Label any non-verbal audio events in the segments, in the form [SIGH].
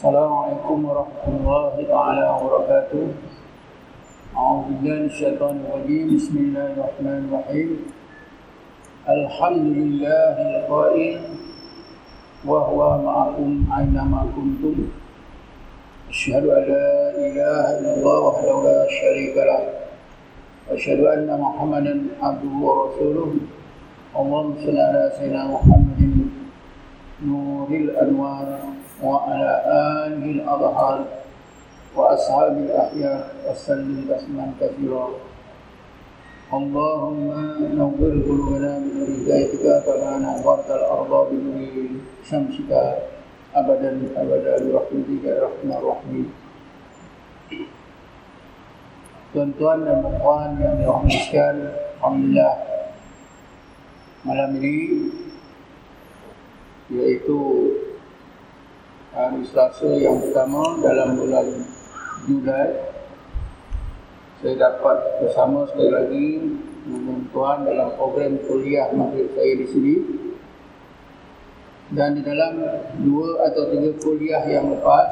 السلام عليكم ورحمة الله تعالى وبركاته. أعوذ بالله من الشيطان الرجيم. بسم الله الرحمن الرحيم. الحمد لله القائل وهو معكم أينما كنتم. أشهد أن لا إله إلا الله وحده لا شريك له. أشهد أن محمدا عبده ورسوله. اللهم صل على سيدنا محمد. نور الأنوار. وعلى آله الأظهار وأصحاب الأحياء وسلم تسليما كثيرا اللهم نور قلوبنا بنور هدايتك كما نورت الأرض بنور شمسك أبدا أبدا برحمتك يا أرحم الراحمين Tuan-tuan dan puan yang dirahmati sekalian, Alhamdulillah malam ini iaitu hari Selasa yang pertama dalam bulan Julai saya dapat bersama sekali lagi dengan tuan dalam program kuliah maghrib saya di sini. Dan di dalam dua atau tiga kuliah yang lepas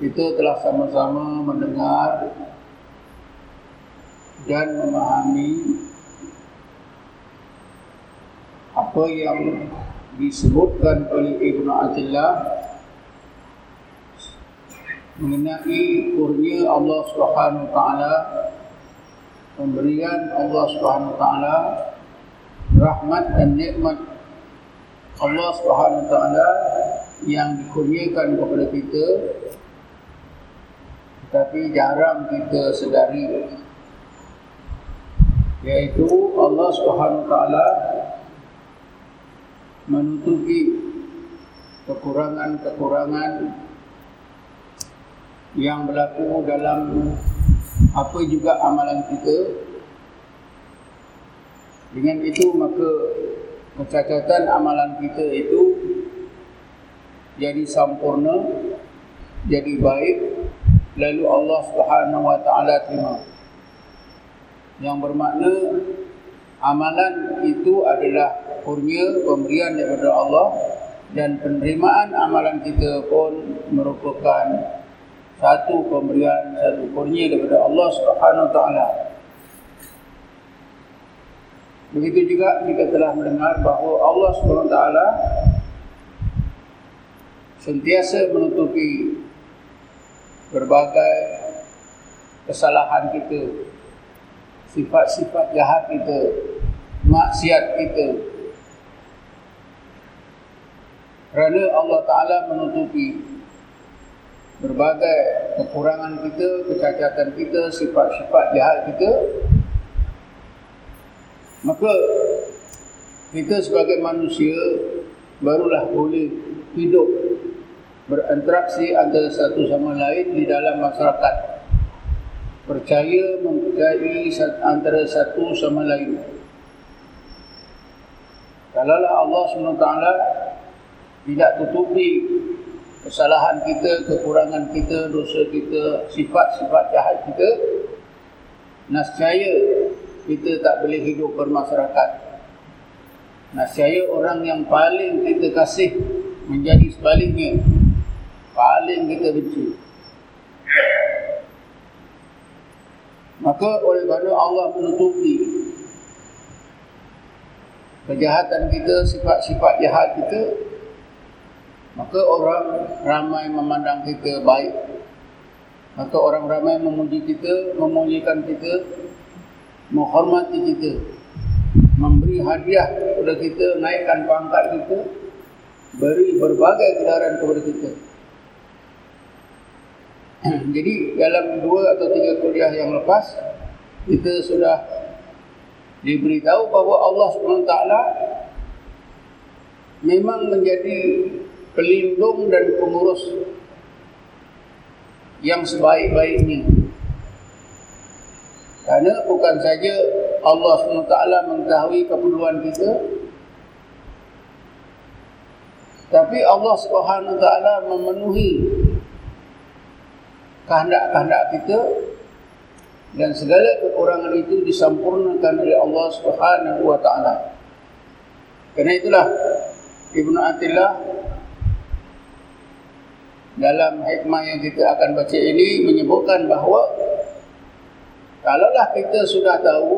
kita telah sama-sama mendengar dan memahami apa yang disebutkan oleh Ibn Atillah mengenai kurnia Allah Subhanahu taala pemberian Allah Subhanahu taala rahmat dan nikmat Allah Subhanahu taala yang dikurniakan kepada kita tapi jarang kita sedari. Yaitu Allah Subhanahu taala menutupi kekurangan-kekurangan yang berlaku dalam apa juga amalan kita. Dengan itu maka kecacatan amalan kita itu jadi sempurna jadi baik. Lalu Allah Subhanahu wa taala terima. Yang bermakna amalan itu adalah kurnia pemberian daripada Allah dan penerimaan amalan kita pun merupakan satu pemberian satu kurnia daripada Allah Subhanahu Taala. Begitu juga kita telah mendengar bahawa Allah Subhanahu Taala sentiasa menutupi berbagai kesalahan kita, sifat-sifat jahat kita, maksiat kita, kerana Allah Ta'ala menutupi berbagai kekurangan kita, kecacatan kita, sifat-sifat jahat kita maka kita sebagai manusia barulah boleh hidup berinteraksi antara satu sama lain di dalam masyarakat. Percaya mempercayai antara satu sama lain kalaulah Allah SWT tidak tutupi kesalahan kita, kekurangan kita, dosa kita, sifat-sifat jahat kita, nascaya kita tak boleh hidup bermasyarakat. Nascaya orang yang paling kita kasih menjadi sebaliknya, paling kita benci. Maka oleh kerana Allah menutupi kejahatan kita, sifat-sifat jahat kita, maka orang ramai memandang kita baik. Maka orang ramai memuji kita memuliakan kita menghormati kita memberi hadiah kepada kita naikkan pangkat kita beri berbagai gelaran kepada kita. [CLEARS THROAT] Jadi dalam dua atau tiga kuliah yang lepas kita sudah diberitahu bahawa Allah SWT memang menjadi pelindung dan pengurus yang sebaik-baiknya. Karena bukan saja Allah SWT mengetahui keperluan kita, tapi Allah SWT memenuhi kehendak-kehendak kita dan segala kekurangan itu disempurnakan oleh Allah SWT. Karena itulah Ibnu Atillah dalam hikmah yang kita akan baca ini menyebutkan bahawa kalaulah kita sudah tahu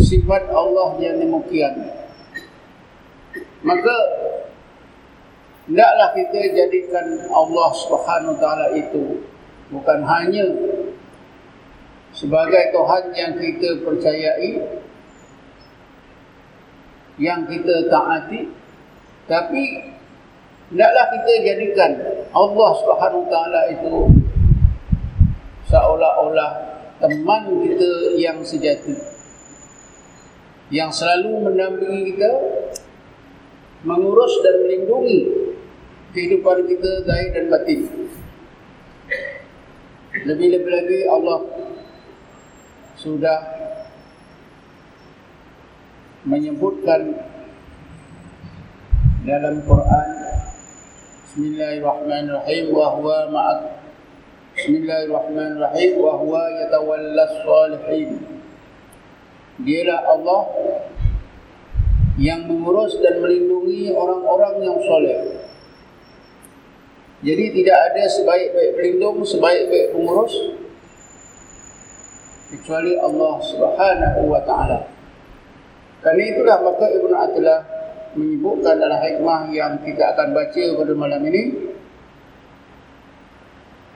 sifat Allah yang demikian maka hendaklah kita jadikan Allah Subhanahu taala itu bukan hanya sebagai Tuhan yang kita percayai yang kita taati tapi hendaklah kita jadikan Allah Subhanahu taala itu seolah-olah teman kita yang sejati yang selalu mendampingi kita mengurus dan melindungi kehidupan kita zahir dan batin lebih-lebih lagi Allah sudah menyebutkan dalam Quran Bismillahirrahmanirrahim wa huwa ma'ak Bismillahirrahmanirrahim wa huwa yatawallas salihin Dialah Allah yang mengurus dan melindungi orang-orang yang soleh. Jadi tidak ada sebaik-baik pelindung, sebaik-baik pengurus kecuali Allah Subhanahu wa taala. Karena itulah maka Ibnu Athaillah menyebutkan dalam hikmah yang kita akan baca pada malam ini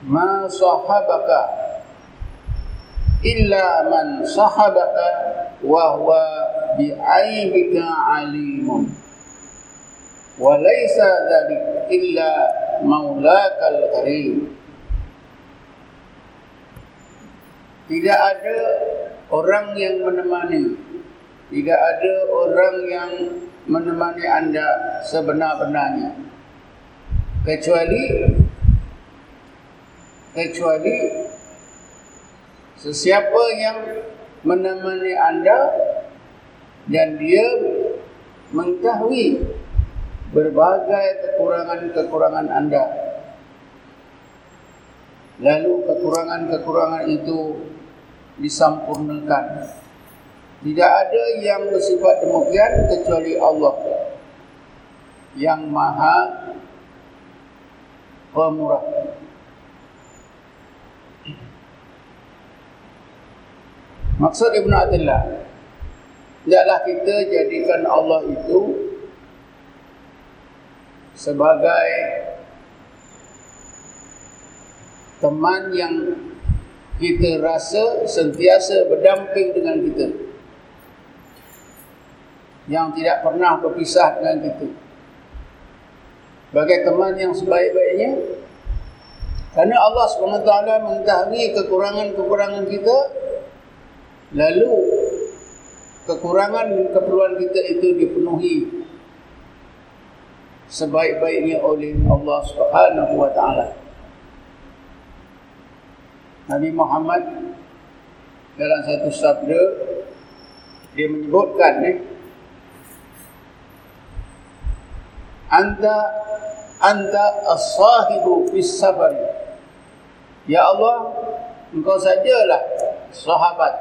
ma sahabaka illa man sahabaka wa huwa bi aibika alimun wa laysa dhalik illa maulakal karim. Tidak ada orang yang menemani. Tidak ada orang yang menemani anda sebenar-benarnya. Kecuali kecuali sesiapa yang menemani anda dan dia mengetahui berbagai kekurangan-kekurangan anda. Lalu kekurangan-kekurangan itu disampurnakan tidak ada yang bersifat demikian kecuali Allah. Yang maha pemurah. Maksud Ibn Atillah Tidaklah kita jadikan Allah itu Sebagai Teman yang Kita rasa sentiasa berdamping dengan kita yang tidak pernah berpisah dengan kita. Sebagai teman yang sebaik-baiknya, kerana Allah SWT mengetahui kekurangan-kekurangan kita, lalu kekurangan dan keperluan kita itu dipenuhi sebaik-baiknya oleh Allah Subhanahu wa taala. Nabi Muhammad dalam satu sabda dia menyebutkan ni anta anta as-sahibu fis safar ya Allah engkau sajalah sahabat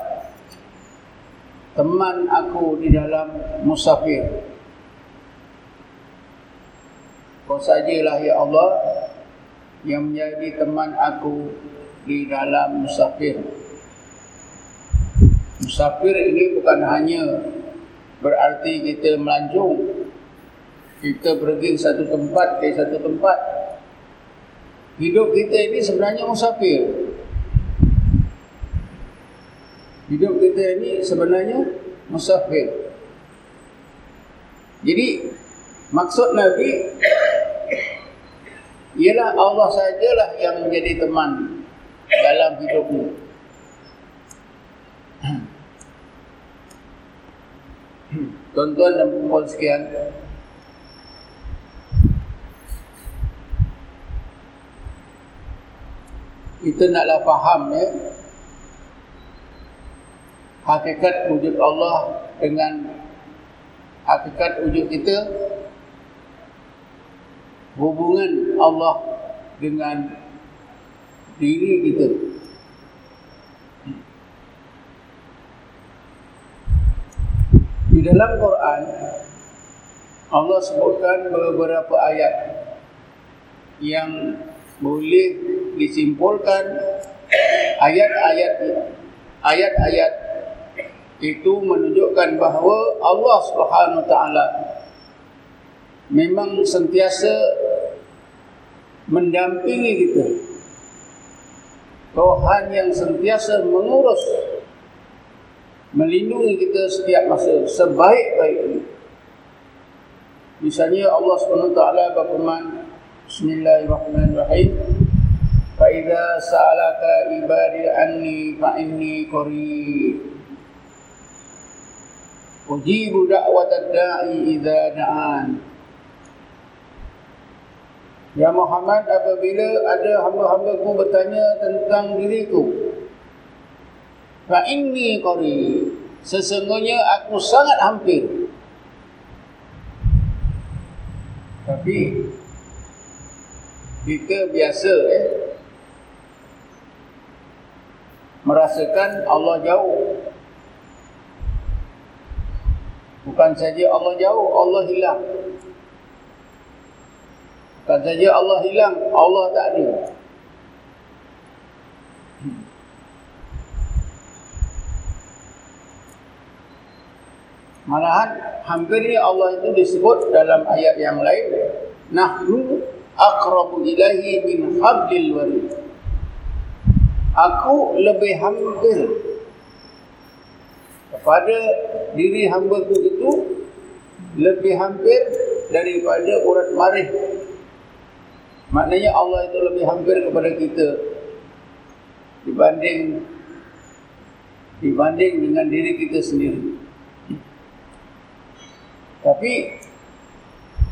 teman aku di dalam musafir kau sajalah ya Allah yang menjadi teman aku di dalam musafir. Musafir ini bukan hanya berarti kita melancong kita pergi satu tempat ke satu tempat. Hidup kita ini sebenarnya musafir. Hidup kita ini sebenarnya musafir. Jadi maksud Nabi ialah Allah sajalah yang menjadi teman dalam hidupmu. Tuan-tuan dan puan sekian kita naklah faham ya hakikat wujud Allah dengan hakikat wujud kita hubungan Allah dengan diri kita. Di dalam Quran Allah sebutkan beberapa ayat yang boleh disimpulkan ayat-ayat ayat-ayat itu menunjukkan bahawa Allah Subhanahu taala memang sentiasa mendampingi kita. Tuhan yang sentiasa mengurus, melindungi kita setiap masa sebaik-baiknya. Misalnya Allah SWT berfirman, Bismillahirrahmanirrahim. Faida salaka ibadi anni fa inni qarib. Ujibu da'watad da'i idza da'an. Ya Muhammad apabila ada hamba-hambaku bertanya tentang diriku Fa inni qari sesungguhnya aku sangat hampir Tapi kita biasa eh merasakan Allah jauh. Bukan saja Allah jauh, Allah hilang. Bukan saja Allah hilang, Allah tak ada. Malahan hampirnya Allah itu disebut dalam ayat yang lain nahnu aqrabu ilahi min hablil warid. Aku lebih hampir kepada diri hamba itu lebih hampir daripada urat marih. Maknanya Allah itu lebih hampir kepada kita dibanding dibanding dengan diri kita sendiri. Tapi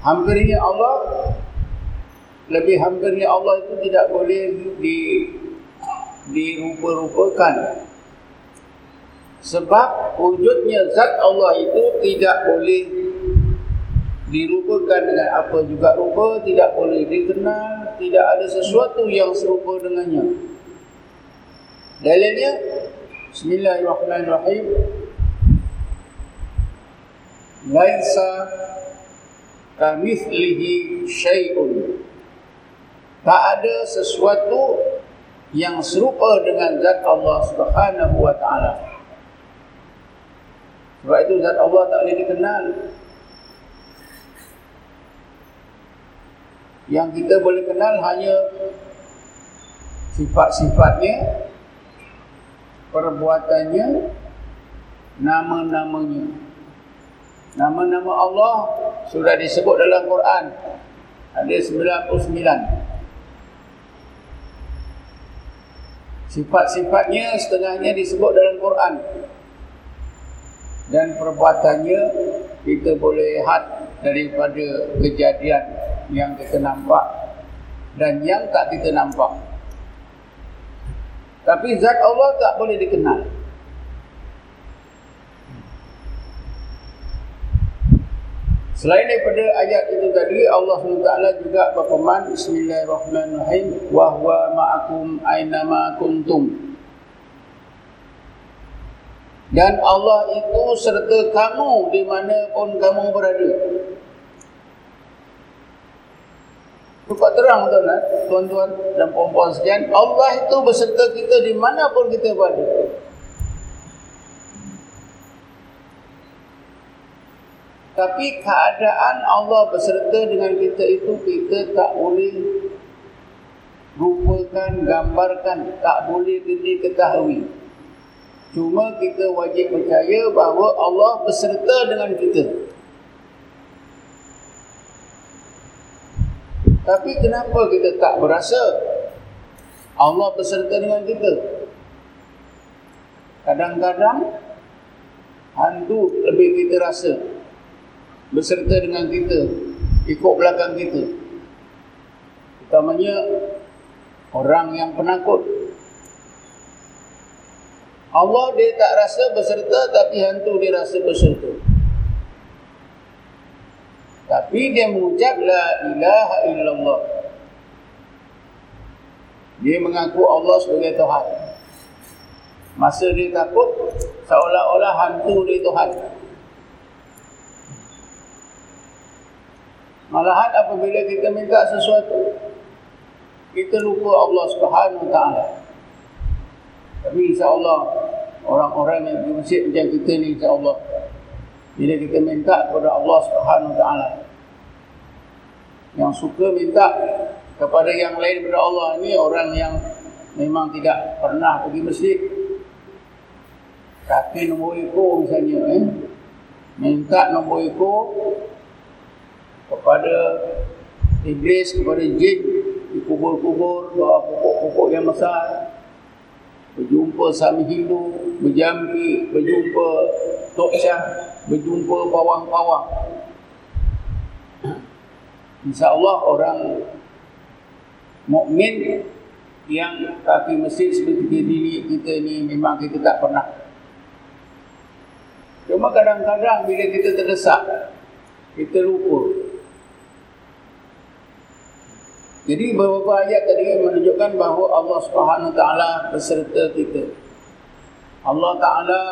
hampirnya Allah lebih hampirnya Allah itu tidak boleh di dirupa-rupakan sebab wujudnya zat Allah itu tidak boleh dirupakan dengan apa juga rupa tidak boleh dikenal tidak ada sesuatu yang serupa dengannya. Dalilnya Bismillahirrahmanirrahim. Laisa kamithlihi syai'un. Tak ada sesuatu yang serupa dengan zat Allah Subhanahu wa taala. Sebab itu zat Allah tak boleh dikenal yang kita boleh kenal hanya sifat-sifatnya perbuatannya nama-namanya Nama-nama Allah sudah disebut dalam Quran. Ada 99. Sifat-sifatnya setengahnya disebut dalam Quran. Dan perbuatannya kita boleh lihat daripada kejadian yang kita nampak dan yang tak kita nampak. Tapi zat Allah tak boleh dikenal. Selain daripada ayat itu tadi Allah SWT juga berfirman Bismillahirrahmanirrahim wa huwa ma'akum aina ma kuntum Dan Allah itu serta kamu di mana pun kamu berada. Cukup terang tuan eh? tuan-tuan dan puan-puan sekalian, Allah itu beserta kita di mana pun kita berada. Tapi keadaan Allah beserta dengan kita itu kita tak boleh rupakan, gambarkan, tak boleh kita ketahui. Cuma kita wajib percaya bahawa Allah beserta dengan kita. Tapi kenapa kita tak berasa? Allah beserta dengan kita? Kadang-kadang hantu lebih kita rasa beserta dengan kita ikut belakang kita. Utamanya orang yang penakut. Allah dia tak rasa beserta tapi hantu dia rasa beserta tapi dia mengucap la ilaha illallah. Dia mengaku Allah sebagai Tuhan. Masa dia takut seolah-olah hantu dia Tuhan. Malahan apabila kita minta sesuatu, kita lupa Allah Subhanahu Wa Taala. Tapi insya-Allah orang-orang yang di masjid macam kita ni insya-Allah bila kita minta kepada Allah Subhanahu Wa Taala yang suka minta kepada yang lain daripada Allah ni orang yang memang tidak pernah pergi masjid kaki nombor ekor misalnya eh? minta nombor ekor kepada iblis, kepada jin di kubur-kubur, bawah pokok-pokok yang besar berjumpa Sami Hindu, berjampi, berjumpa Tok Syah, berjumpa pawang-pawang InsyaAllah orang mukmin yang kaki masjid seperti diri kita ni memang kita tak pernah. Cuma kadang-kadang bila kita terdesak, kita lupa. Jadi beberapa ayat tadi menunjukkan bahawa Allah Subhanahu Taala beserta kita. Allah Taala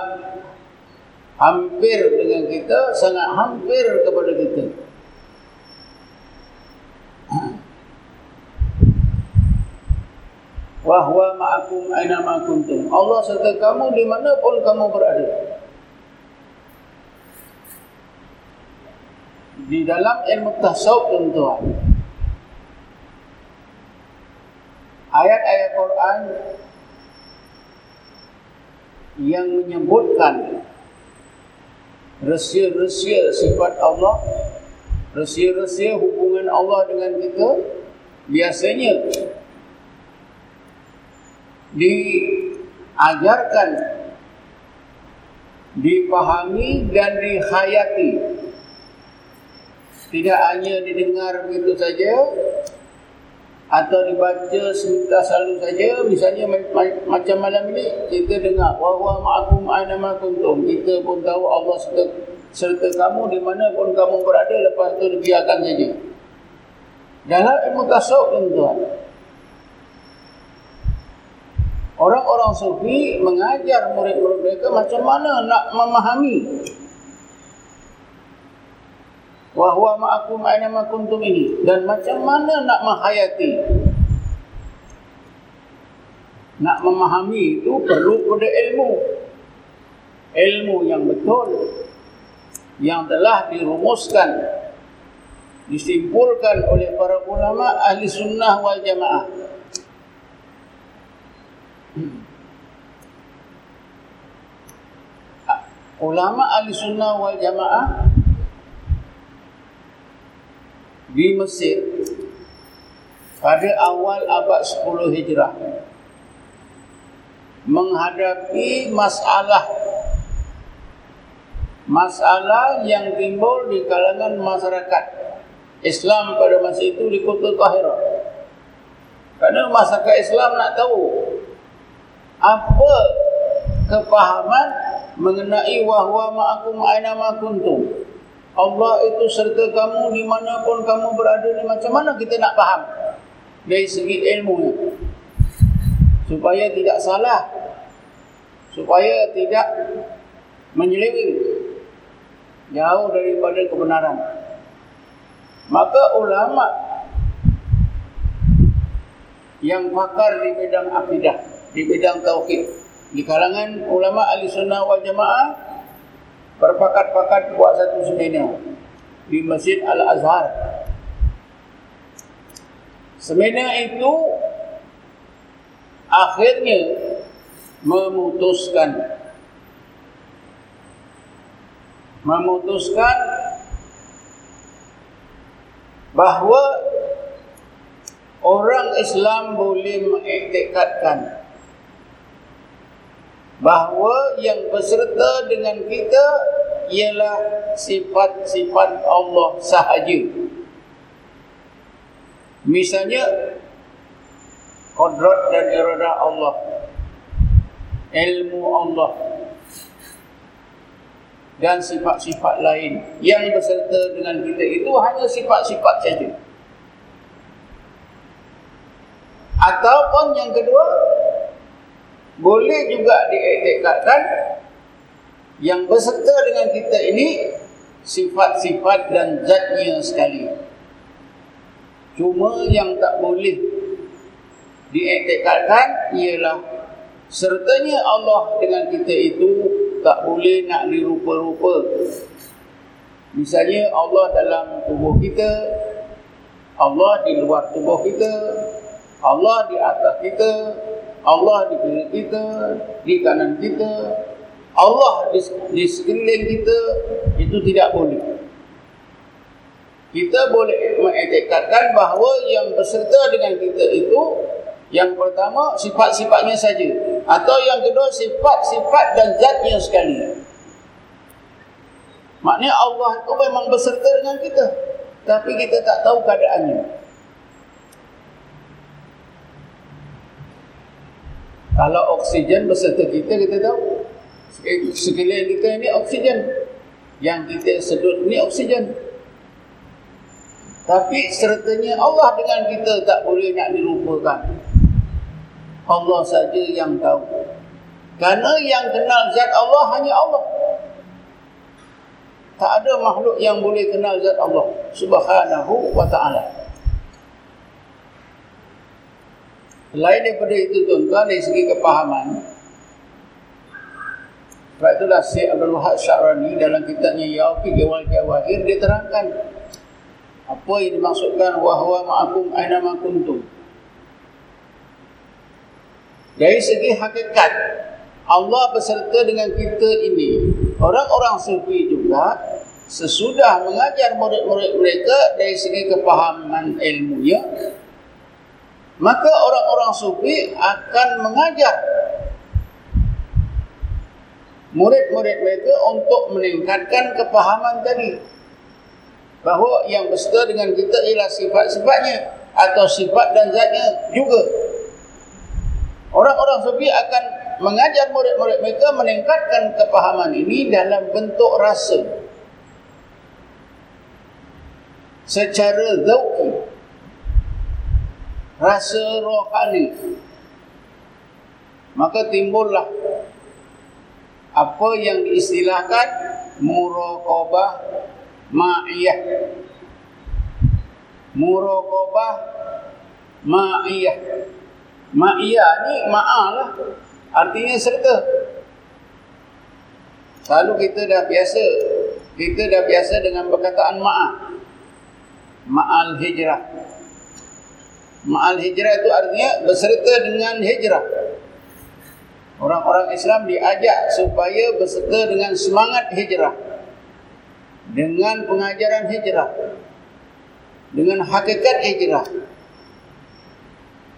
hampir dengan kita, sangat hampir kepada kita. Wahwa ma'akum aina ma kuntum. Allah serta kamu di mana pun kamu berada. Di dalam ilmu tasawuf tuan-tuan. Ayat-ayat Quran yang menyebutkan rahsia-rahsia sifat Allah, rahsia-rahsia hubungan Allah dengan kita biasanya diajarkan dipahami dan dihayati. Tidak hanya didengar begitu saja atau dibaca sebentar selalu saja. Misalnya macam malam ini kita dengar wa huwa ma'akum aina ma kuntum? Kita pun tahu Allah serta, serta kamu di mana pun kamu berada lepas itu dibiarkan saja. Dalam ilmu tasawuf tuan Orang-orang sufi mengajar murid-murid mereka macam mana nak memahami. Wahwa ma'akum aina ma kuntum ini. Dan macam mana nak menghayati. Nak memahami itu perlu pada ilmu. Ilmu yang betul. Yang telah dirumuskan. Disimpulkan oleh para ulama ahli sunnah wal jamaah ulama ahli sunnah wal jamaah di Mesir pada awal abad 10 hijrah menghadapi masalah masalah yang timbul di kalangan masyarakat Islam pada masa itu di kota Tahirah. Kerana masyarakat Islam nak tahu apa kepahaman mengenai wahwa ma'akum aina ma kuntum. Allah itu serta kamu di mana pun kamu berada ni macam mana kita nak faham? Dari segi ilmu supaya tidak salah. Supaya tidak menyeleweng. Jauh daripada kebenaran. Maka ulama yang pakar di bidang akidah di bidang tauhid. Di kalangan ulama ahli sunnah wal jamaah berpakat-pakat buat satu seminar di Masjid Al-Azhar. Seminar itu akhirnya memutuskan. Memutuskan bahawa orang Islam boleh mengiktikadkan bahawa yang berserta dengan kita ialah sifat-sifat Allah sahaja. Misalnya kodrat dan irada Allah, ilmu Allah dan sifat-sifat lain yang berserta dengan kita itu hanya sifat-sifat saja. Ataupun yang kedua, boleh juga diiktikadkan yang berserta dengan kita ini sifat-sifat dan zatnya sekali Cuma yang tak boleh diiktikadkan ialah sertanya Allah dengan kita itu tak boleh nak dirupa-rupa. Misalnya Allah dalam tubuh kita, Allah di luar tubuh kita, Allah di atas kita, Allah di kiri kita, di kanan kita, Allah di, di sekeliling kita, itu tidak boleh. Kita boleh mengiktikadkan bahawa yang berserta dengan kita itu yang pertama sifat-sifatnya saja atau yang kedua sifat-sifat dan zatnya sekali. Maknanya Allah itu memang berserta dengan kita tapi kita tak tahu keadaannya. Kalau oksigen berserta kita, kita tahu. Sekalian kita ini oksigen. Yang kita sedut ini oksigen. Tapi sertanya Allah dengan kita tak boleh nak dilupakan. Allah saja yang tahu. Karena yang kenal zat Allah hanya Allah. Tak ada makhluk yang boleh kenal zat Allah. Subhanahu wa ta'ala. Selain daripada itu tuan-tuan dari segi kepahaman Sebab itulah Syed Abdul Wahab Syarani dalam kitabnya Yauki Gewal Jawahir dia terangkan apa yang dimaksudkan wahwa ma'akum aina ma'kuntum Dari segi hakikat Allah beserta dengan kita ini. Orang-orang sufi juga Sesudah mengajar murid-murid mereka Dari segi kepahaman ilmunya maka orang-orang sufi akan mengajar murid-murid mereka untuk meningkatkan kepahaman tadi. Bahawa yang berserta dengan kita ialah sifat-sifatnya atau sifat dan zatnya juga. Orang-orang sufi akan mengajar murid-murid mereka meningkatkan kepahaman ini dalam bentuk rasa. Secara zauki rasa rohani maka timbullah apa yang diistilahkan muraqabah ma'iyah. Muraqabah ma'iyah. Ma'iyah ni ma'alah artinya serta selalu kita dah biasa kita dah biasa dengan perkataan ma'ah ma'al hijrah Ma'al hijrah itu artinya berserta dengan hijrah. Orang-orang Islam diajak supaya berserta dengan semangat hijrah. Dengan pengajaran hijrah. Dengan hakikat hijrah.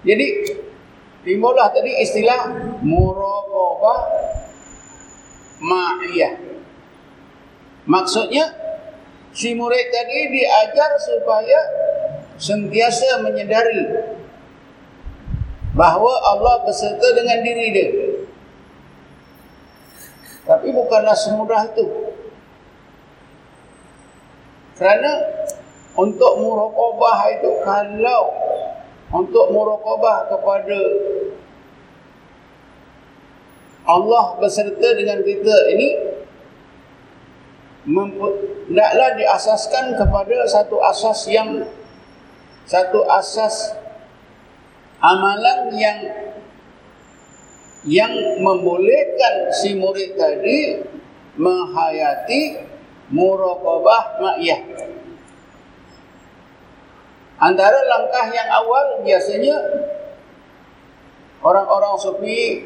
Jadi, timbullah tadi istilah muraqabah ma'iyah. Maksudnya, si murid tadi diajar supaya sentiasa menyedari bahawa Allah berserta dengan diri dia. Tapi bukanlah semudah itu. Kerana untuk muraqabah itu kalau untuk muraqabah kepada Allah berserta dengan kita ini tidaklah diasaskan kepada satu asas yang satu asas amalan yang yang membolehkan si murid tadi menghayati muraqabah ma'iyah. Antara langkah yang awal biasanya orang-orang sufi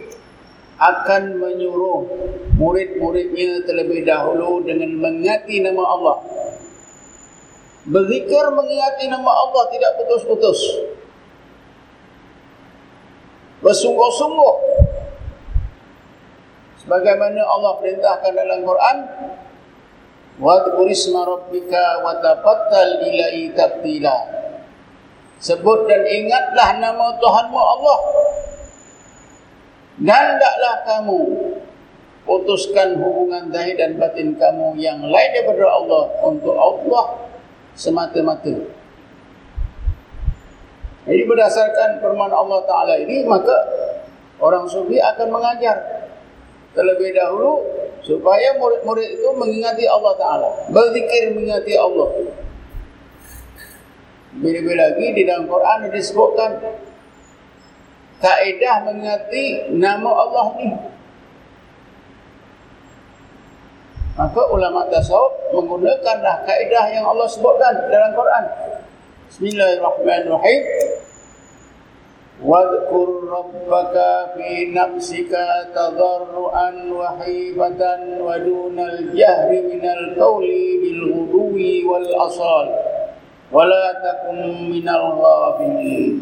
akan menyuruh murid-muridnya terlebih dahulu dengan mengingati nama Allah Berzikir mengingati nama Allah tidak putus-putus. Bersungguh-sungguh. Sebagaimana Allah perintahkan dalam Quran. Wa tukurisma rabbika wa tafattal ilai tabtila. Sebut dan ingatlah nama Tuhanmu Allah. Dan taklah kamu putuskan hubungan zahir dan batin kamu yang lain daripada Allah untuk Allah semata-mata. Jadi berdasarkan firman Allah Ta'ala ini, maka orang sufi akan mengajar terlebih dahulu supaya murid-murid itu mengingati Allah Ta'ala. Berzikir mengingati Allah. Lebih-lebih lagi di dalam Quran disebutkan kaedah mengingati nama Allah ni. Maka ulama tasawuf menggunakanlah kaedah yang Allah sebutkan dalam Quran. Bismillahirrahmanirrahim. واذكر ربك في نفسك تضرعا وخيفة ودون الجهر من القول بالغدو والأصال ولا تكن من الغافلين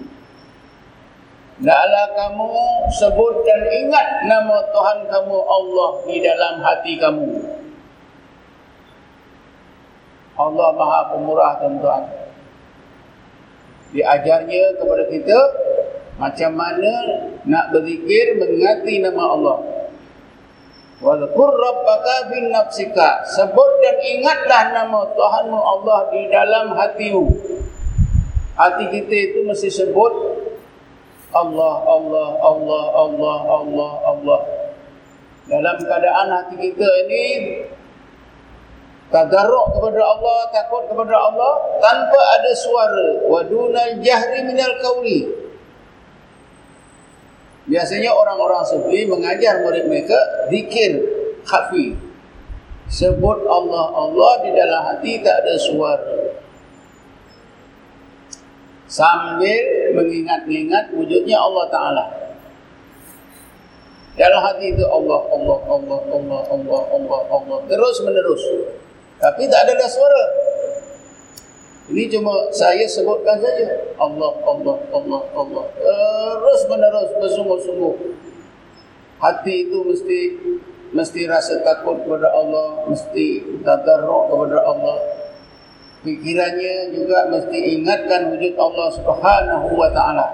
Hendaklah kamu sebut dan ingat nama Tuhan kamu Allah di dalam hati kamu. Allah Maha Pemurah tuan-tuan. Diajarnya kepada kita macam mana nak berzikir mengingati nama Allah. Wa dzkur rabbaka fi nafsika. Sebut dan ingatlah nama Tuhanmu Allah di dalam hatimu. Hati kita itu mesti sebut Allah, Allah, Allah, Allah, Allah, Allah. Dalam keadaan hati kita ini tadarruk kepada Allah, takut kepada Allah tanpa ada suara. Wa dunal jahri minal qawli. Biasanya orang-orang sufi mengajar murid mereka zikir khafi. Sebut Allah Allah di dalam hati tak ada suara. Sambil mengingat-ingat wujudnya Allah Ta'ala. Dalam hati itu Allah, Allah, Allah, Allah, Allah, Allah, Allah. Terus menerus. Tapi tak ada suara. Ini cuma saya sebutkan saja. Allah, Allah, Allah, Allah. Terus menerus bersungguh-sungguh. Hati itu mesti mesti rasa takut kepada Allah, mesti tadarruk kepada Allah. Pikirannya juga mesti ingatkan wujud Allah Subhanahu wa taala.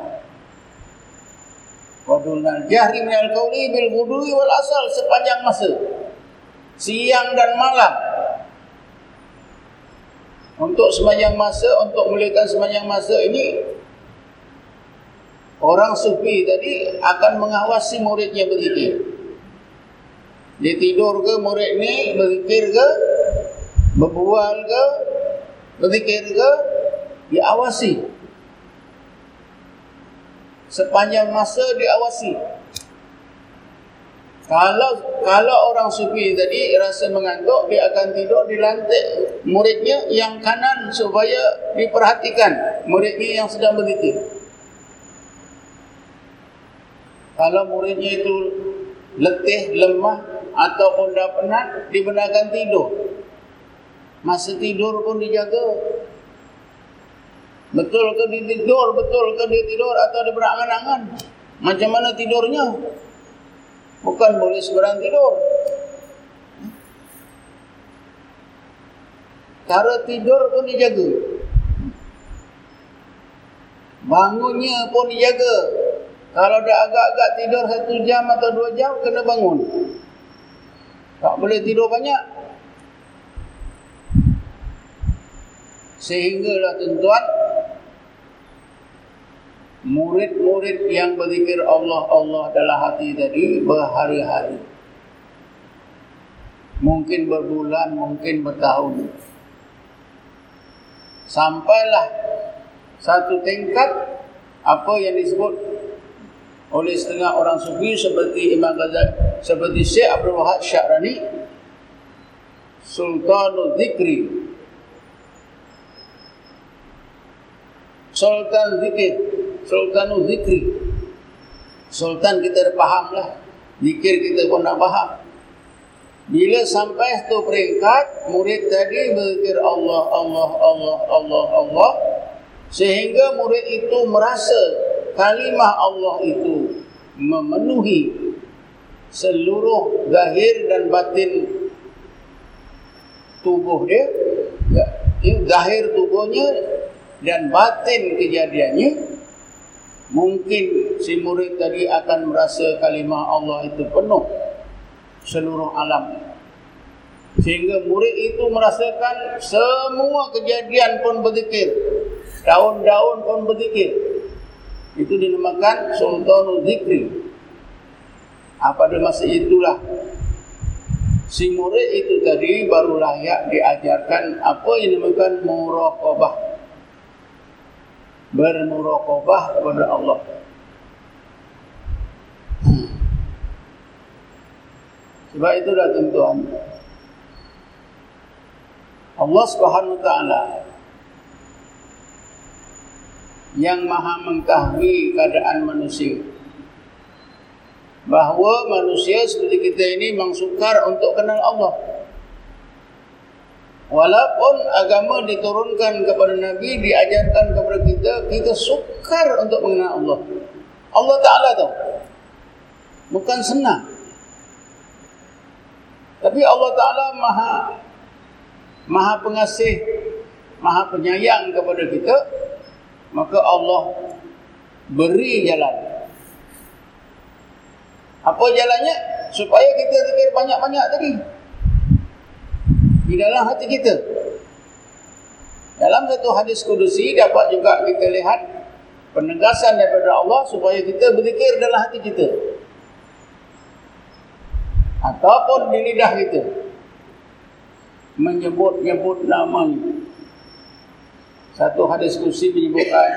Wadulnal jahri minal qawli bil ghudwi wal asal sepanjang masa. Siang dan malam untuk sepanjang masa, untuk mulakan sepanjang masa ini Orang sufi tadi akan mengawasi muridnya berzikir. Dia tidur ke murid ni berzikir ke Berbual ke Berzikir ke Dia awasi. Sepanjang masa diawasi kalau kalau orang sufi tadi rasa mengantuk, dia akan tidur di lantai muridnya yang kanan supaya diperhatikan muridnya yang sedang berzikir. Kalau muridnya itu letih, lemah ataupun dah penat, dibenarkan tidur. Masa tidur pun dijaga. Betul ke dia tidur, betul ke dia tidur atau dia berangan-angan. Macam mana tidurnya? Bukan boleh seberang tidur. Cara tidur pun dijaga. Bangunnya pun dijaga. Kalau dah agak-agak tidur satu jam atau dua jam, kena bangun. Tak boleh tidur banyak. Sehinggalah tuan-tuan, murid-murid yang berzikir Allah Allah dalam hati tadi berhari-hari. Mungkin berbulan mungkin bertahun. Sampailah satu tingkat apa yang disebut oleh setengah orang sufi seperti Imam Ghazali seperti Syekh Abdul Wahab Syarani Sultanul Zikri. Sultan Zikir Sultanu Zikri. Sultan kita dah faham lah. Zikir kita pun dah faham. Bila sampai satu peringkat Murid tadi berzikir Allah, Allah, Allah, Allah, Allah. Sehingga murid itu merasa Kalimah Allah itu Memenuhi Seluruh zahir dan batin Tubuh dia. Ya, Zahir tubuhnya Dan batin kejadiannya mungkin si murid tadi akan merasa kalimah Allah itu penuh seluruh alam. Sehingga murid itu merasakan semua kejadian pun berzikir. Daun-daun pun berzikir. Itu dinamakan sultanul zikri. Apa pada masa itulah? Si murid itu tadi baru layak diajarkan apa yang dinamakan muraqabah bermuraqabah kepada Allah. Sebab itulah tuan-tuan. Allah Subhanahu wa taala yang maha mengetahui keadaan manusia bahawa manusia seperti kita ini memang sukar untuk kenal Allah walaupun agama diturunkan kepada Nabi diajarkan kepada kita kita sukar untuk mengenal Allah Allah Ta'ala tahu bukan senang tapi Allah Ta'ala maha maha pengasih maha penyayang kepada kita maka Allah beri jalan. Apa jalannya? Supaya kita zikir banyak-banyak tadi. Di dalam hati kita. Dalam satu hadis kudusi dapat juga kita lihat penegasan daripada Allah supaya kita berzikir dalam hati kita. Ataupun di lidah kita. Menyebut-nyebut namanya. Satu hadis kursi menyebutkan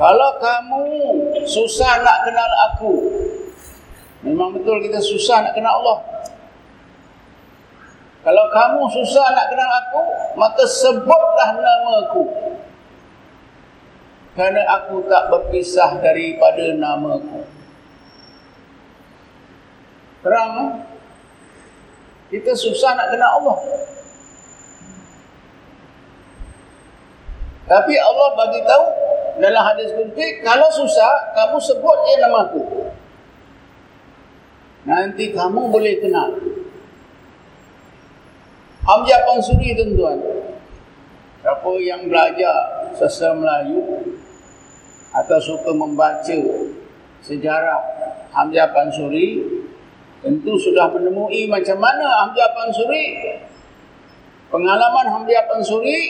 Kalau kamu susah nak kenal aku Memang betul kita susah nak kenal Allah Kalau kamu susah nak kenal aku Maka sebutlah nama aku Kerana aku tak berpisah daripada nama aku Terang Kita susah nak kenal Allah Tapi Allah bagi tahu dalam hadis kunci, kalau susah, kamu sebut je nama aku. Nanti kamu boleh kenal. Hamzah Pansuri tuan-tuan. Siapa yang belajar sastra Melayu atau suka membaca sejarah Hamzah Pansuri tentu sudah menemui macam mana Hamzah Pansuri pengalaman Hamzah Pansuri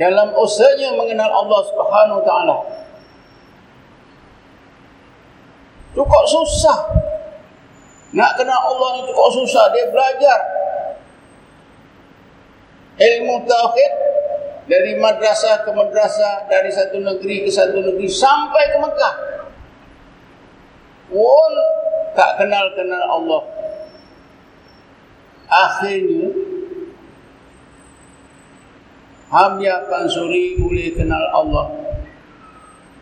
dalam usahanya mengenal Allah Subhanahu taala. Cukup susah. Nak kenal Allah ni cukup susah. Dia belajar ilmu tauhid dari madrasah ke madrasah, dari satu negeri ke satu negeri sampai ke Mekah. Pun tak kenal-kenal Allah. Akhirnya Hamya Pansuri boleh kenal Allah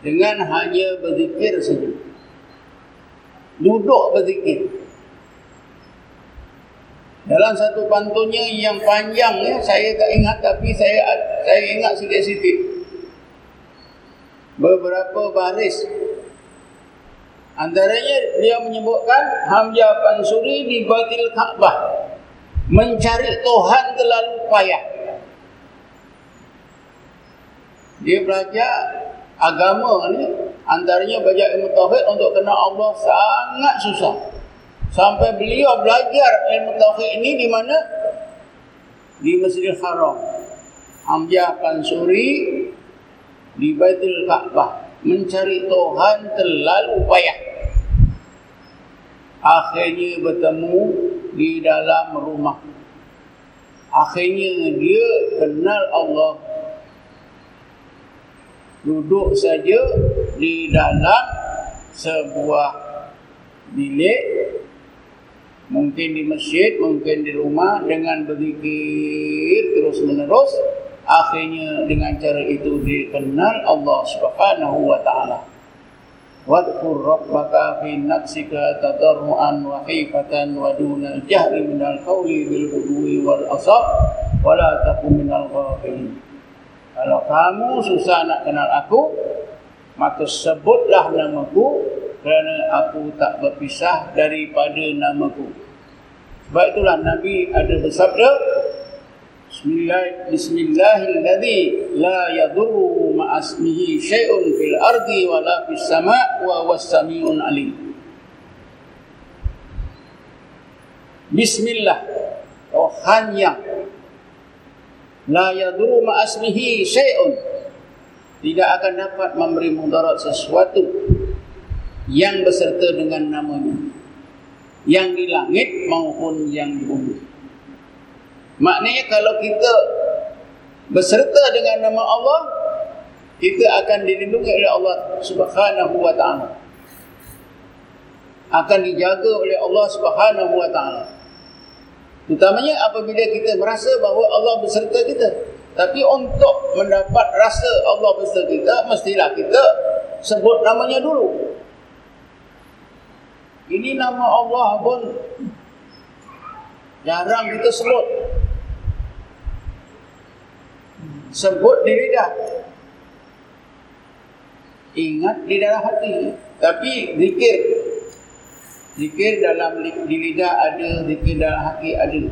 dengan hanya berzikir saja. Duduk berzikir. Dalam satu pantunnya yang panjang ya, saya tak ingat tapi saya saya ingat sikit-sikit. Beberapa baris. Antaranya dia menyebutkan Hamzah Pansuri di Baitul Kaabah mencari Tuhan terlalu payah dia belajar agama ni antaranya belajar ilmu tauhid untuk kenal Allah sangat susah. Sampai beliau belajar ilmu tauhid ini di mana? Di Masjidil Haram. Hamzah Pansuri di Baitul Ka'bah mencari Tuhan terlalu payah. Akhirnya bertemu di dalam rumah. Akhirnya dia kenal Allah duduk saja di dalam sebuah bilik mungkin di masjid, mungkin di rumah dengan berzikir terus menerus akhirnya dengan cara itu dikenal Allah Subhanahu wa taala. Wadkur rabbaka fi nafsika tadarruan wa khifatan wa duna al-jahri min al-qawli bil ghudwi wal asab wa la takun min al-ghafilin kalau kamu susah nak kenal aku, maka sebutlah namaku kerana aku tak berpisah daripada namaku. Sebab itulah Nabi ada bersabda, Bismillah, Bismillahilladzi la yadurru ma'asmihi syai'un fil ardi wa la fis sama' wa wassami'un alim. Bismillah, Tuhan yang la yaduru ma asmihi syai'un tidak akan dapat memberi mudarat sesuatu yang beserta dengan namanya yang di langit maupun yang di bumi maknanya kalau kita beserta dengan nama Allah kita akan dilindungi oleh Allah Subhanahu wa taala. Akan dijaga oleh Allah Subhanahu wa taala. Utamanya apabila kita merasa bahawa Allah beserta kita. Tapi untuk mendapat rasa Allah beserta kita, mestilah kita sebut namanya dulu. Ini nama Allah pun jarang kita sebut. Sebut di lidah. Ingat di dalam hati. Tapi zikir. Zikir dalam di lidah ada, zikir dalam hati ada.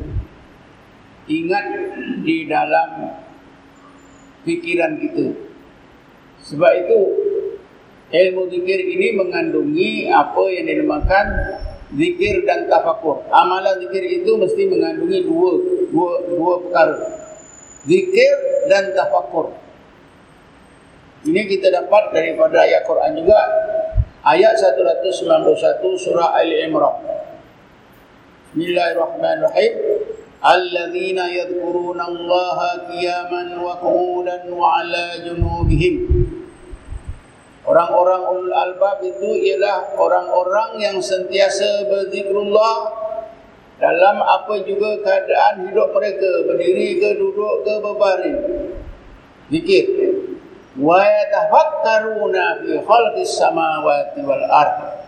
Ingat di dalam fikiran kita. Sebab itu ilmu zikir ini mengandungi apa yang dinamakan zikir dan tafakur. Amalan zikir itu mesti mengandungi dua dua dua perkara. Zikir dan tafakur. Ini kita dapat daripada ayat Quran juga. Ayat 191 surah Ali Imran. Bismillahirrahmanirrahim. Allah qiyaman wa qu'udan wa 'ala junubihim. Orang-orang ulul albab itu ialah orang-orang yang sentiasa berzikrullah dalam apa juga keadaan hidup mereka, berdiri ke duduk ke berbaring. Zikir. Wa yatafakkaruna fi khalqis samawati wal ard.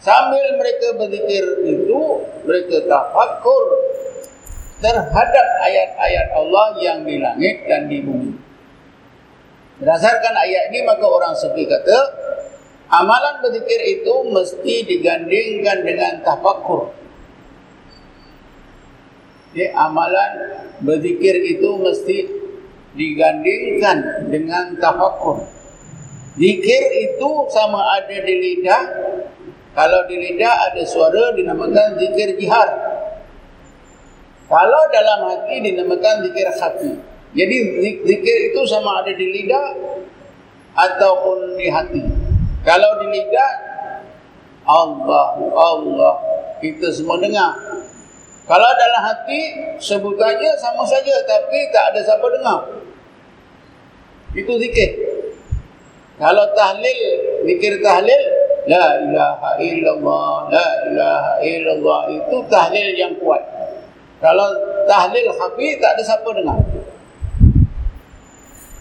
Sambil mereka berzikir itu mereka tafakkur terhadap ayat-ayat Allah yang di langit dan di bumi berdasarkan ayat ini maka orang sufi kata amalan berzikir itu mesti digandingkan dengan tafakkur jadi amalan berzikir itu mesti digandingkan dengan tafakur. Zikir itu sama ada di lidah. Kalau di lidah ada suara dinamakan zikir jihar. Kalau dalam hati dinamakan zikir hati. Jadi zikir itu sama ada di lidah ataupun di hati. Kalau di lidah Allah Allah kita semua dengar. Kalau dalam hati sebut aja sama saja tapi tak ada siapa dengar. Itu zikir. Kalau tahlil, zikir tahlil, La ilaha illallah, La ilaha illallah, itu tahlil yang kuat. Kalau tahlil hafi, tak ada siapa dengar.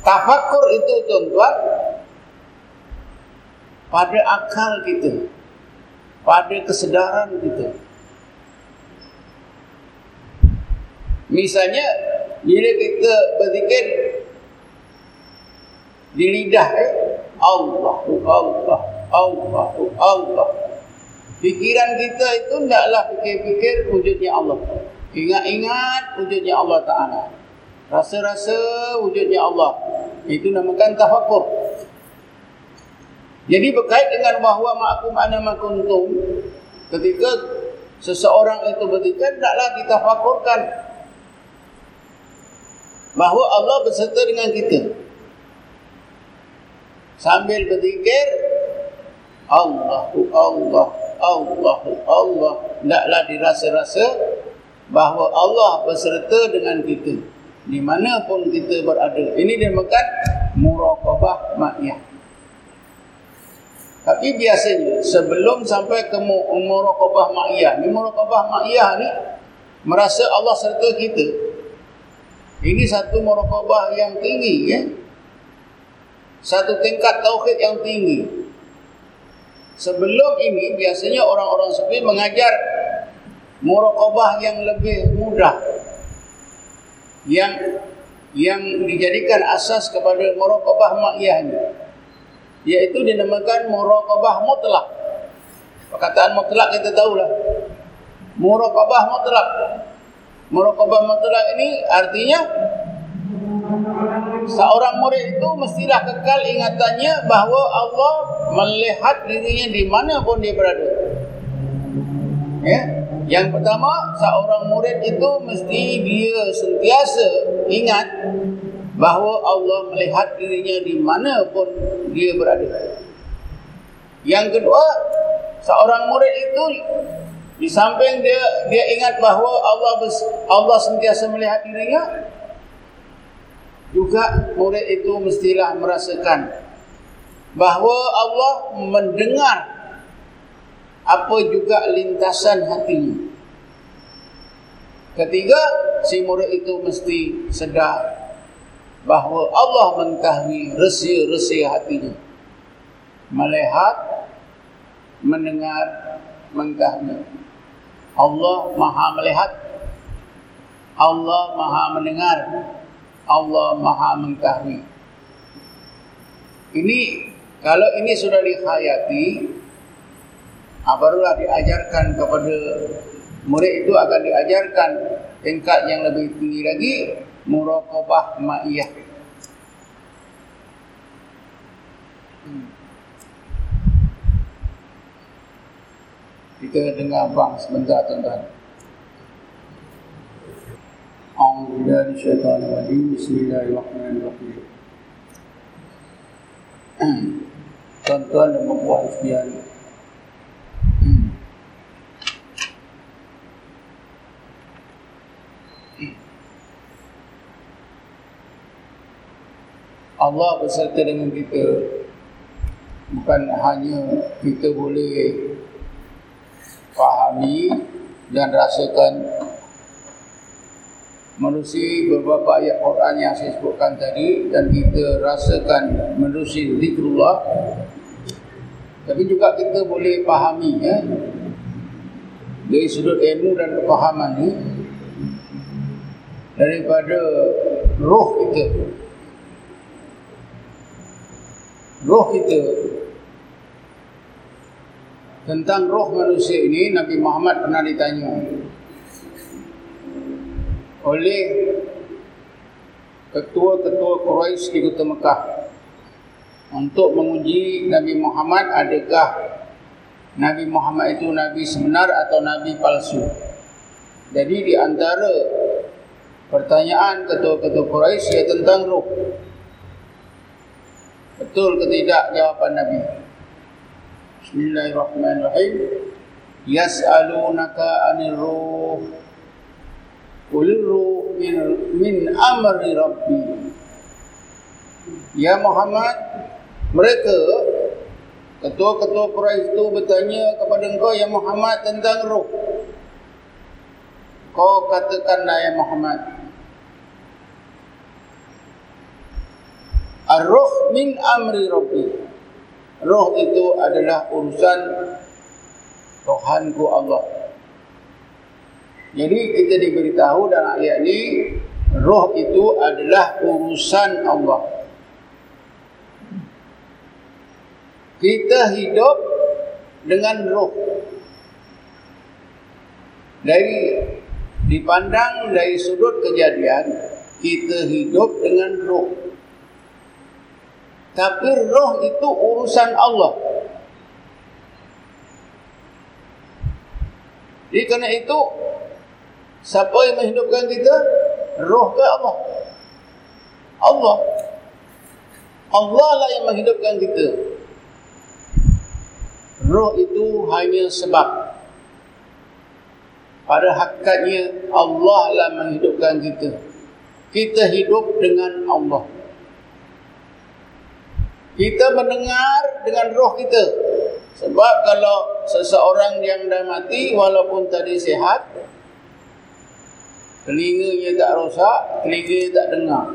Tafakur itu tuan-tuan, pada akal kita, pada kesedaran kita. Misalnya, bila kita berzikir, di lidah eh Allah Allah Allah Allah. Fikiran kita itu tidaklah fikir-fikir wujudnya Allah. Ingat-ingat wujudnya Allah Ta'ala rasa-rasa wujudnya Allah. Itu namakan tafakur jadi berkait dengan bahawa ma'akum ana makuntum ketika seseorang itu berzikir tidaklah ditafakurkan bahawa Allah berserta dengan kita. Sambil berzikir Allah Allah Allah Allah. Tidaklah dirasa-rasa bahawa Allah berserta dengan kita di mana pun kita berada. Ini dinamakan muraqabah ma'iyah. Tapi biasanya sebelum sampai ke muraqabah ma'iyah. Ni muraqabah ma'iyah ni merasa Allah serta kita. Ini satu muraqabah yang tinggi ya. Satu tingkat tauhid yang tinggi. Sebelum ini biasanya orang-orang sufi mengajar muraqabah yang lebih mudah. Yang yang dijadikan asas kepada muraqabah ma'iyah ini yaitu dinamakan muraqabah mutlak. Perkataan mutlak kita tahulah. Muraqabah mutlak. Muraqabah mutlak ini artinya seorang murid itu mestilah kekal ingatannya bahawa Allah melihat dirinya di mana pun dia berada. Ya. Yang pertama, seorang murid itu mesti dia sentiasa ingat bahawa Allah melihat dirinya di mana pun dia berada. Yang kedua, seorang murid itu di samping dia dia ingat bahawa Allah Allah sentiasa melihat dirinya, juga murid itu mestilah merasakan bahawa Allah mendengar apa juga lintasan hatinya. Ketiga, si murid itu mesti sedar bahawa Allah mengetahui resi-resi hatinya. Melihat, mendengar, mengetahui. Allah maha melihat, Allah maha mendengar, Allah maha mengetahui. Ini kalau ini sudah dihayati, Ah, barulah diajarkan kepada murid itu akan diajarkan tingkat yang lebih tinggi lagi muraqabah ma'iyah. Hmm. Kita dengar bang sebentar tuan-tuan. A'udhu Billahi Shaitan Bismillahirrahmanirrahim. [CLEARS THROAT] Tuan-tuan dan puan sekalian Allah beserta dengan kita. Bukan hanya kita boleh fahami dan rasakan menerusi beberapa ayat Quran yang saya sebutkan tadi dan kita rasakan menerusi zikrullah. Tapi juga kita boleh fahami ya dari sudut ilmu dan kepahaman ni daripada roh kita roh kita tentang roh manusia ini Nabi Muhammad pernah ditanya oleh ketua-ketua Quraisy di kota Mekah untuk menguji Nabi Muhammad adakah Nabi Muhammad itu Nabi sebenar atau Nabi palsu. Jadi di antara pertanyaan ketua-ketua Quraisy ia tentang roh. Betul ke tidak jawapan Nabi? Bismillahirrahmanirrahim. Yas'alunaka 'anil ruh. Qul ruh min, min amri rabbi. Ya Muhammad, mereka ketua-ketua Quraisy itu bertanya kepada engkau ya Muhammad tentang roh. Kau katakanlah ya Muhammad, Ar-Ruh min amri Rabbi. Roh itu adalah urusan Tuhanku Allah. Jadi kita diberitahu dalam ayat ini roh itu adalah urusan Allah. Kita hidup dengan roh. Dari dipandang dari sudut kejadian, kita hidup dengan roh. Tapi roh itu urusan Allah. Jadi kerana itu, siapa yang menghidupkan kita? Roh ke Allah? Allah. Allah lah yang menghidupkan kita. Roh itu hanya sebab. Pada hakikatnya, Allah lah menghidupkan kita. Kita hidup dengan Allah. Kita mendengar dengan roh kita. Sebab kalau seseorang yang dah mati walaupun tadi sihat, telinganya tak rosak, telinganya tak dengar.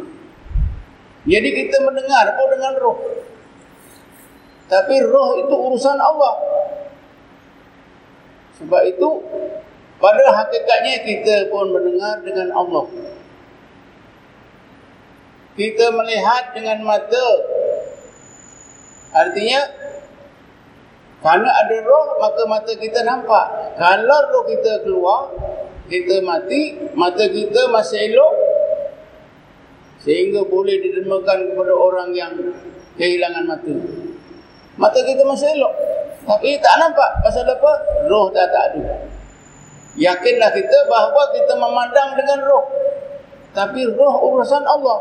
Jadi kita mendengar pun dengan roh. Tapi roh itu urusan Allah. Sebab itu pada hakikatnya kita pun mendengar dengan Allah. Kita melihat dengan mata Artinya Kerana ada roh Maka mata kita nampak. Kalau roh kita keluar Kita mati Mata kita masih elok Sehingga boleh didermakan kepada orang yang Kehilangan mata. Mata kita masih elok. Tapi tak nampak. Pasal apa? Roh dah tak ada Yakinlah kita bahawa kita memandang dengan roh. Tapi roh urusan Allah.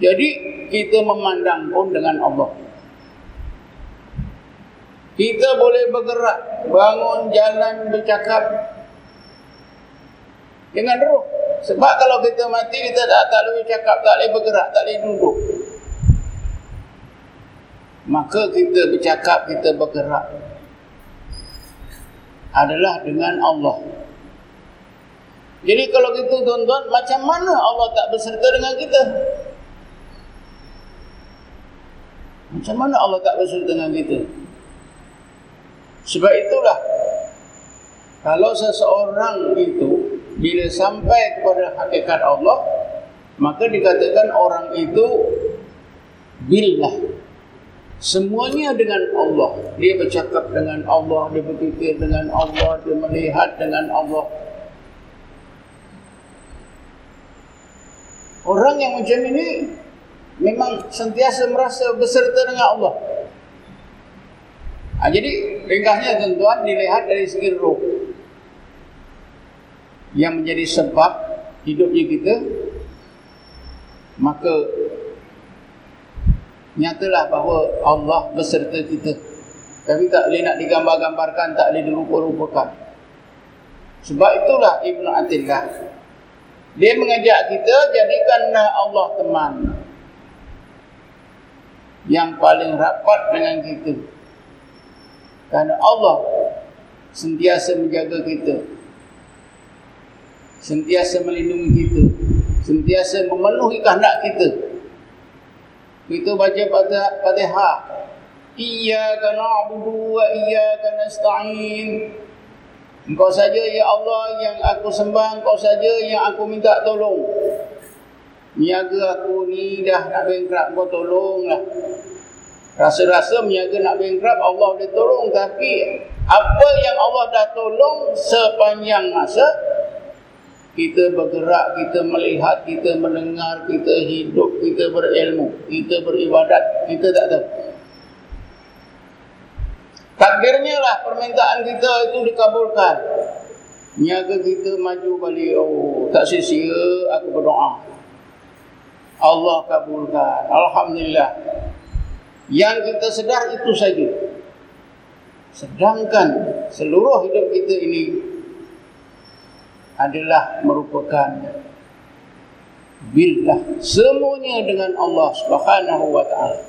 Jadi kita memandang pun dengan Allah kita boleh bergerak, bangun, jalan, bercakap dengan roh. Sebab kalau kita mati kita tak, tak boleh cakap, tak boleh bergerak, tak boleh duduk. Maka kita bercakap, kita bergerak adalah dengan Allah. Jadi kalau kita tuan-tuan, macam mana Allah tak berserta dengan kita? Macam mana Allah tak berserta dengan kita? Sebab itulah, kalau seseorang itu bila sampai kepada hakikat Allah, maka dikatakan orang itu billah. Semuanya dengan Allah. Dia bercakap dengan Allah, dia berfikir dengan Allah, dia melihat dengan Allah. Orang yang macam ini memang sentiasa merasa berserta dengan Allah. Ha, jadi ringkasnya tuan-tuan dilihat dari segi roh yang menjadi sebab hidupnya kita maka nyatalah bahawa Allah berserta kita. Tapi tak boleh nak digambar-gambarkan tak boleh dirupa-rupakan. Sebab itulah Ibn Atillah dia mengajak kita jadikanlah Allah teman yang paling rapat dengan kita. Karena Allah sentiasa menjaga kita. Sentiasa melindungi kita. Sentiasa memenuhi kehendak kita. Kita baca pada Fatihah. Iyyaka na'budu wa iyyaka nasta'in. Engkau saja ya Allah yang aku sembah, engkau saja yang aku minta tolong. Niaga aku ni dah nak bankrupt, kau tolonglah. Rasa-rasa niaga nak bankrupt, Allah boleh tolong. Tapi apa yang Allah dah tolong sepanjang masa, kita bergerak, kita melihat, kita mendengar, kita hidup, kita berilmu, kita beribadat, kita tak tahu. Takdirnya lah permintaan kita itu dikabulkan. Niaga kita maju balik. Oh, tak sia-sia aku berdoa. Allah kabulkan. Alhamdulillah. Yang kita sedar itu saja. Sedangkan seluruh hidup kita ini adalah merupakan billah semuanya dengan Allah Subhanahu wa taala.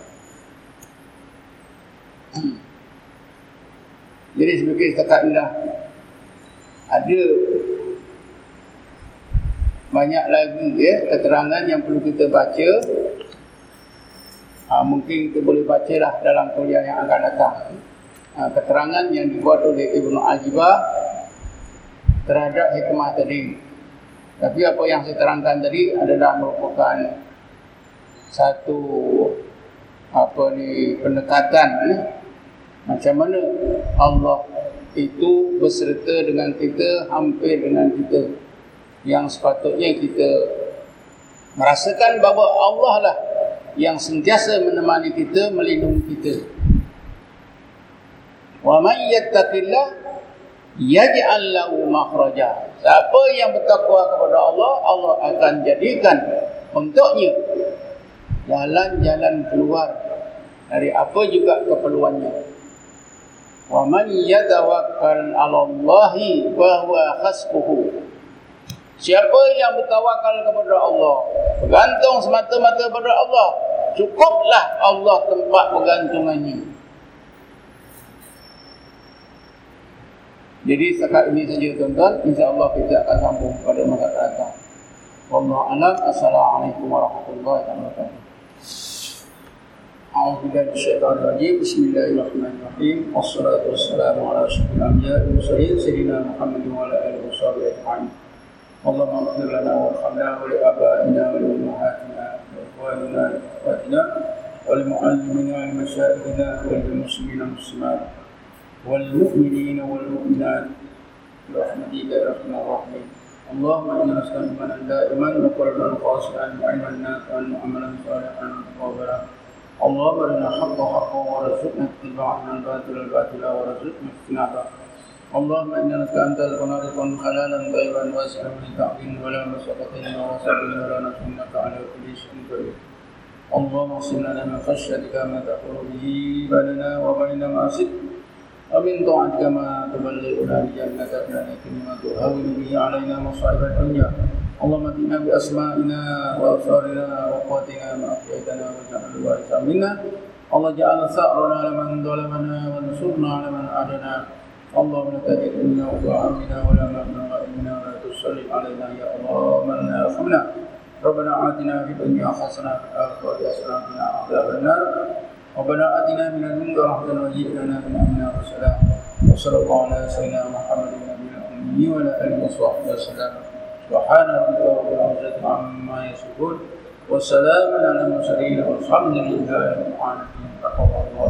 Jadi sebagai setakat inilah ada banyak lagi ya keterangan yang perlu kita baca. Ha, mungkin kita boleh baca lah dalam kuliah yang akan datang. Ha, keterangan yang dibuat oleh Ibnu Ajibah terhadap hikmah tadi. Tapi apa yang saya terangkan tadi adalah merupakan satu apa ni pendekatan ni macam mana Allah itu berserta dengan kita hampir dengan kita yang sepatutnya kita merasakan bahawa Allah lah yang sentiasa menemani kita melindungi kita. Wa man yattaqillah yaj'al lahu makhraja. Siapa yang bertakwa kepada Allah Allah akan jadikan untuknya jalan-jalan keluar dari apa juga keperluannya. Wa man yatawakkal 'ala Allah fa huwa hasbuhu. Siapa yang bertawakal kepada Allah, bergantung semata-mata kepada Allah, cukuplah Allah tempat bergantungannya. Jadi setakat ini saja tuan-tuan, insya-Allah kita akan sambung pada masa datang. Wallahu a'lam. Assalamualaikum warahmatullahi wabarakatuh. أعوذ بالله من الشيطان الرجيم بسم الله الرحمن الرحيم والصلاة والسلام على أشرف الأنبياء والمرسلين سيدنا محمد وعلى آله وصحبه أجمعين اللهم اغفر لنا وارحمنا ولآبائنا ولأمهاتنا وإخواننا وأخواتنا ولمعلمنا ولمشايخنا وللمسلمين والمسلمات والمؤمنين والمؤمنات برحمتك يا أرحم الراحمين. اللهم إنا نسألك إيمانا دائما وقلبا خاشعا وعلما نافعا وعملا صالحا وغفرا اللهم ارنا الحق حقا وارزقنا اتباعه الباطل الباطل وارزقنا اجتنابه. اللهم انا نسالك ان ترزقنا رزقا حلالا طيبا واسعا من تعظيم ولا مسقطين ولا سبيل ولا نسالك على كل شيء قدير اللهم اغفر لنا من خشيتك ما تحول به بيننا وبين معصيتك ومن طاعتك ما تبلغنا بجنتك من ما تهون به علينا مصائب الدنيا اللهم اتنا باسمائنا وابصارنا وقواتنا ما احييتنا واجعل الوارث منا الله جعل ثارنا لمن ظلمنا وانصرنا على من عادنا اللهم لا تجد منا ولا مبلغ علمنا ولا تسلط علينا يا الله من ارحمنا ربنا آتنا في الدنيا حسنة وفي الآخرة حسنة وقنا عذاب النار. ربنا آتنا من لدنك رحمة وهيئ لنا من أمرنا رشدا. وصلى الله على سيدنا محمد النبي الأمي وعلى آله وصحبه وسلم. سبحان ربك رب العزة عما يصفون. وسلام على المرسلين والحمد لله رب العالمين. تقبل الله